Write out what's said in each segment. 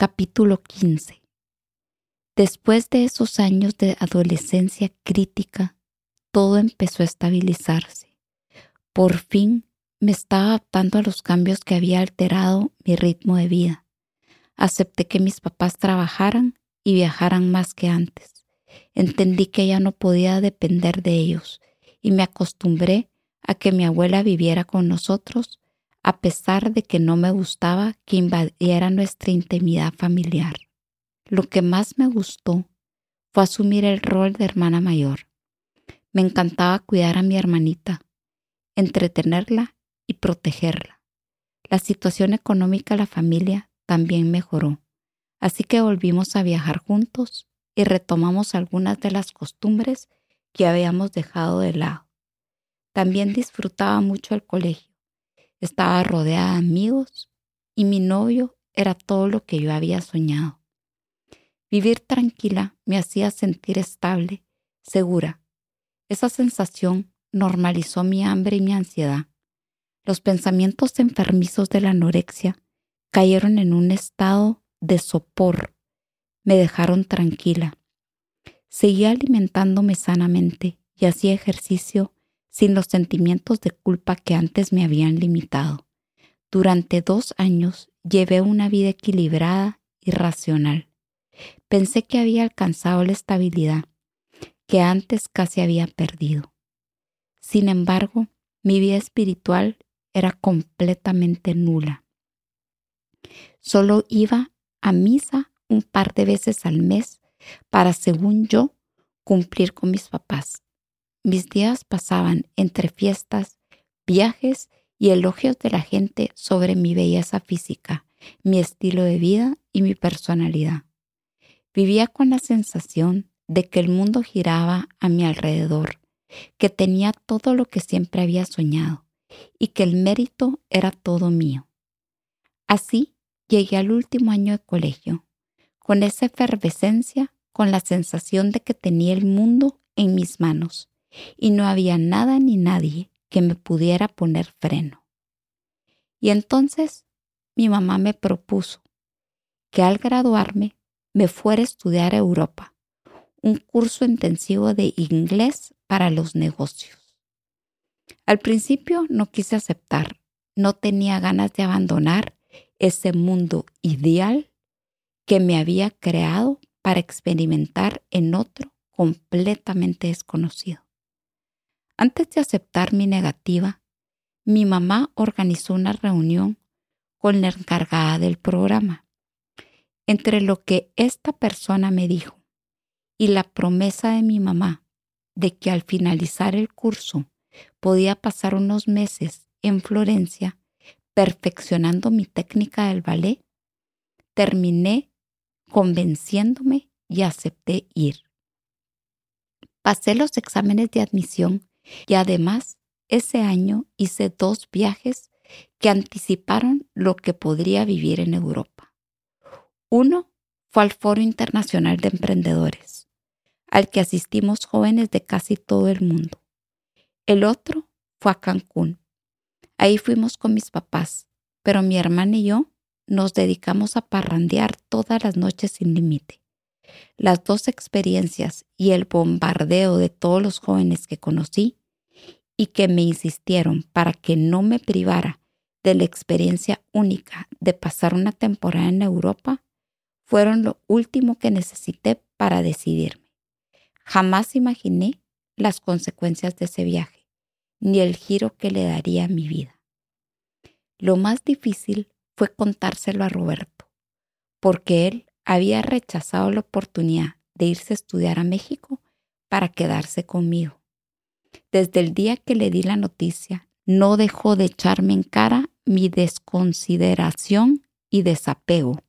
Capítulo 15 Después de esos años de adolescencia crítica, todo empezó a estabilizarse. Por fin me estaba adaptando a los cambios que había alterado mi ritmo de vida. Acepté que mis papás trabajaran y viajaran más que antes. Entendí que ya no podía depender de ellos y me acostumbré a que mi abuela viviera con nosotros a pesar de que no me gustaba que invadiera nuestra intimidad familiar. Lo que más me gustó fue asumir el rol de hermana mayor. Me encantaba cuidar a mi hermanita, entretenerla y protegerla. La situación económica de la familia también mejoró, así que volvimos a viajar juntos y retomamos algunas de las costumbres que habíamos dejado de lado. También disfrutaba mucho el colegio. Estaba rodeada de amigos y mi novio era todo lo que yo había soñado. Vivir tranquila me hacía sentir estable, segura. Esa sensación normalizó mi hambre y mi ansiedad. Los pensamientos enfermizos de la anorexia cayeron en un estado de sopor. Me dejaron tranquila. Seguía alimentándome sanamente y hacía ejercicio sin los sentimientos de culpa que antes me habían limitado. Durante dos años llevé una vida equilibrada y racional. Pensé que había alcanzado la estabilidad que antes casi había perdido. Sin embargo, mi vida espiritual era completamente nula. Solo iba a misa un par de veces al mes para, según yo, cumplir con mis papás. Mis días pasaban entre fiestas, viajes y elogios de la gente sobre mi belleza física, mi estilo de vida y mi personalidad. Vivía con la sensación de que el mundo giraba a mi alrededor, que tenía todo lo que siempre había soñado y que el mérito era todo mío. Así llegué al último año de colegio, con esa efervescencia, con la sensación de que tenía el mundo en mis manos y no había nada ni nadie que me pudiera poner freno. Y entonces mi mamá me propuso que al graduarme me fuera a estudiar a Europa, un curso intensivo de inglés para los negocios. Al principio no quise aceptar, no tenía ganas de abandonar ese mundo ideal que me había creado para experimentar en otro completamente desconocido. Antes de aceptar mi negativa, mi mamá organizó una reunión con la encargada del programa entre lo que esta persona me dijo y la promesa de mi mamá de que al finalizar el curso podía pasar unos meses en Florencia perfeccionando mi técnica del ballet, terminé convenciéndome y acepté ir. Pasé los exámenes de admisión y además ese año hice dos viajes que anticiparon lo que podría vivir en Europa. Uno fue al Foro Internacional de Emprendedores, al que asistimos jóvenes de casi todo el mundo. El otro fue a Cancún. Ahí fuimos con mis papás, pero mi hermana y yo nos dedicamos a parrandear todas las noches sin límite. Las dos experiencias y el bombardeo de todos los jóvenes que conocí y que me insistieron para que no me privara de la experiencia única de pasar una temporada en Europa fueron lo último que necesité para decidirme. Jamás imaginé las consecuencias de ese viaje, ni el giro que le daría a mi vida. Lo más difícil fue contárselo a Roberto, porque él había rechazado la oportunidad de irse a estudiar a México para quedarse conmigo. Desde el día que le di la noticia, no dejó de echarme en cara mi desconsideración y desapego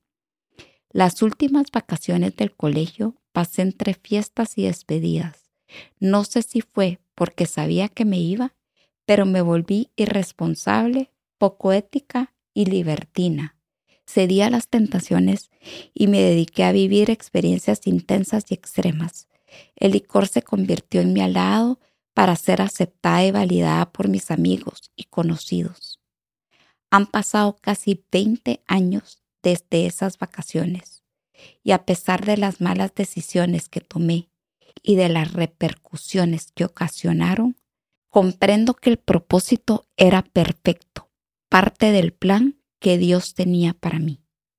las últimas vacaciones del colegio pasé entre fiestas y despedidas. No sé si fue porque sabía que me iba, pero me volví irresponsable, poco ética y libertina. Cedí a las tentaciones y me dediqué a vivir experiencias intensas y extremas. El licor se convirtió en mi alado para ser aceptada y validada por mis amigos y conocidos. Han pasado casi 20 años desde esas vacaciones. Y a pesar de las malas decisiones que tomé y de las repercusiones que ocasionaron, comprendo que el propósito era perfecto, parte del plan que Dios tenía para mí.